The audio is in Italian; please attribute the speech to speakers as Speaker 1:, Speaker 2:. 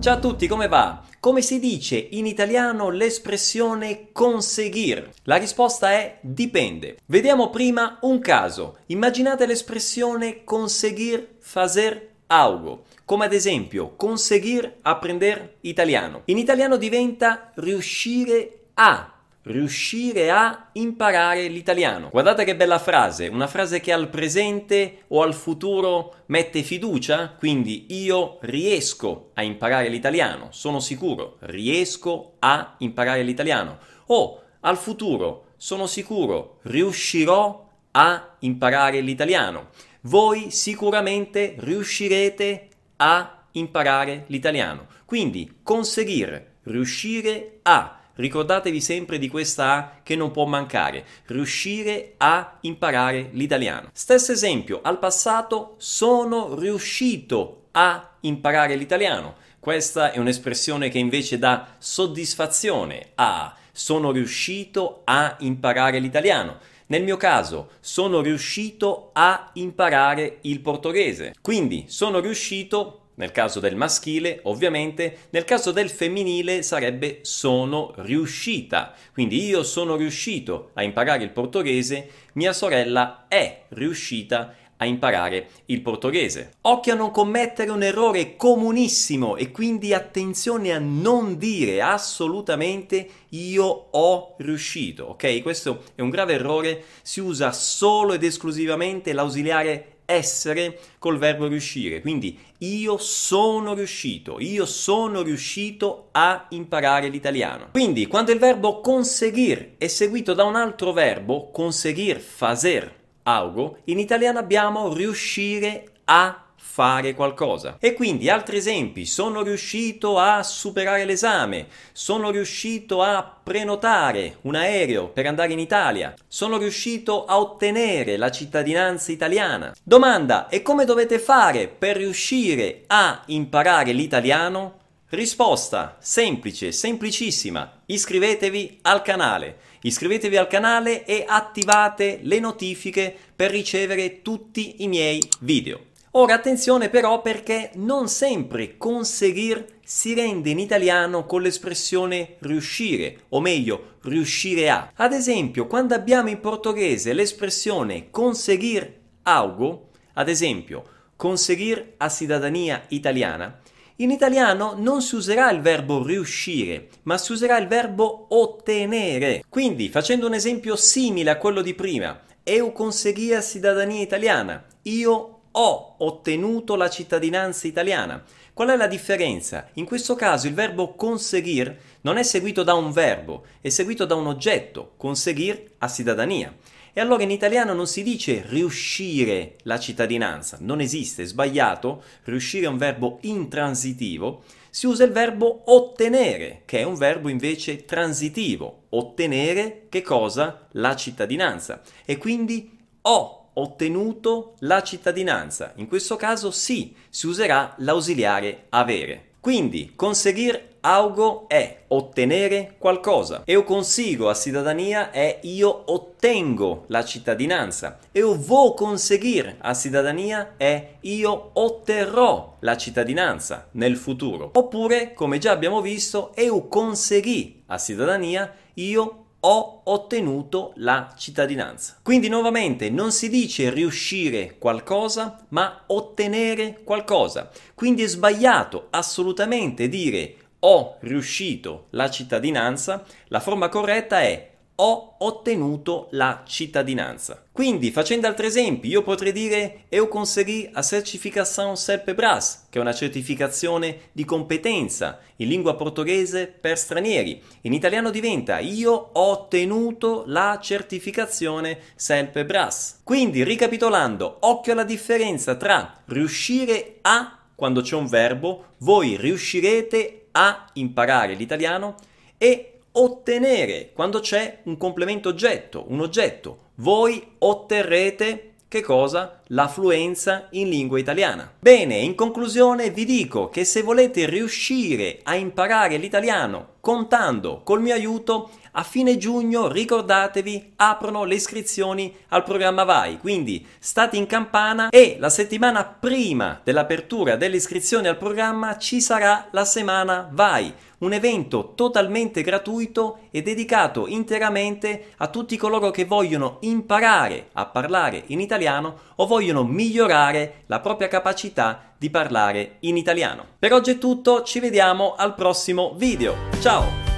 Speaker 1: Ciao a tutti, come va? Come si dice in italiano l'espressione conseguir? La risposta è dipende. Vediamo prima un caso. Immaginate l'espressione conseguir fazer algo, come ad esempio conseguir aprender italiano. In italiano diventa riuscire a riuscire a imparare l'italiano. Guardate che bella frase, una frase che al presente o al futuro mette fiducia, quindi io riesco a imparare l'italiano, sono sicuro, riesco a imparare l'italiano. O al futuro, sono sicuro, riuscirò a imparare l'italiano. Voi sicuramente riuscirete a imparare l'italiano. Quindi conseguire, riuscire a Ricordatevi sempre di questa A che non può mancare, riuscire a imparare l'italiano. Stesso esempio, al passato sono riuscito a imparare l'italiano. Questa è un'espressione che invece dà soddisfazione a sono riuscito a imparare l'italiano. Nel mio caso sono riuscito a imparare il portoghese. Quindi sono riuscito nel caso del maschile, ovviamente, nel caso del femminile sarebbe sono riuscita. Quindi io sono riuscito a imparare il portoghese, mia sorella è riuscita a imparare il portoghese. Occhio a non commettere un errore comunissimo e quindi attenzione a non dire assolutamente io ho riuscito, ok? Questo è un grave errore, si usa solo ed esclusivamente l'ausiliare essere col verbo riuscire. Quindi io sono riuscito, io sono riuscito a imparare l'italiano. Quindi quando il verbo conseguir è seguito da un altro verbo, conseguir, fazer, algo, in italiano abbiamo riuscire a fare qualcosa. E quindi altri esempi, sono riuscito a superare l'esame, sono riuscito a prenotare un aereo per andare in Italia, sono riuscito a ottenere la cittadinanza italiana. Domanda, e come dovete fare per riuscire a imparare l'italiano? Risposta semplice, semplicissima. Iscrivetevi al canale. Iscrivetevi al canale e attivate le notifiche per ricevere tutti i miei video. Ora attenzione però perché non sempre conseguir si rende in italiano con l'espressione riuscire, o meglio, riuscire a. Ad esempio, quando abbiamo in portoghese l'espressione conseguir algo, ad esempio, conseguir a cittadania italiana, in italiano non si userà il verbo riuscire, ma si userà il verbo ottenere. Quindi, facendo un esempio simile a quello di prima, eu consegui a cittadania italiana, io ho ottenuto la cittadinanza italiana. Qual è la differenza? In questo caso il verbo conseguir non è seguito da un verbo, è seguito da un oggetto, conseguir a cittadania. E allora in italiano non si dice riuscire la cittadinanza, non esiste, è sbagliato, riuscire è un verbo intransitivo, si usa il verbo ottenere, che è un verbo invece transitivo, ottenere che cosa? La cittadinanza. E quindi ho ottenuto la cittadinanza. In questo caso sì, si userà l'ausiliare avere. Quindi, conseguir algo è ottenere qualcosa. Eu consigo a cidadania è io ottengo la cittadinanza. Eu vou conseguir a cidadania è io otterrò la cittadinanza nel futuro. Oppure, come già abbiamo visto, eu consegui a cidadania io ho ottenuto la cittadinanza. Quindi nuovamente non si dice riuscire qualcosa, ma ottenere qualcosa. Quindi è sbagliato assolutamente dire ho riuscito la cittadinanza, la forma corretta è ho ottenuto la cittadinanza. Quindi, facendo altri esempi, io potrei dire eu consegui a certificação CELPE-BRAS, che è una certificazione di competenza in lingua portoghese per stranieri. In italiano diventa io ho ottenuto la certificazione CELPE-BRAS. Quindi, ricapitolando, occhio alla differenza tra riuscire a quando c'è un verbo, voi riuscirete a imparare l'italiano e ottenere quando c'è un complemento oggetto, un oggetto. Voi otterrete che cosa? La fluenza in lingua italiana. Bene, in conclusione vi dico che se volete riuscire a imparare l'italiano contando col mio aiuto, a fine giugno ricordatevi aprono le iscrizioni al programma Vai, quindi state in campana e la settimana prima dell'apertura delle iscrizioni al programma ci sarà la settimana Vai, un evento totalmente gratuito e dedicato interamente a tutti coloro che vogliono imparare a parlare in italiano o vogliono migliorare la propria capacità di parlare in italiano. Per oggi è tutto, ci vediamo al prossimo video. Ciao!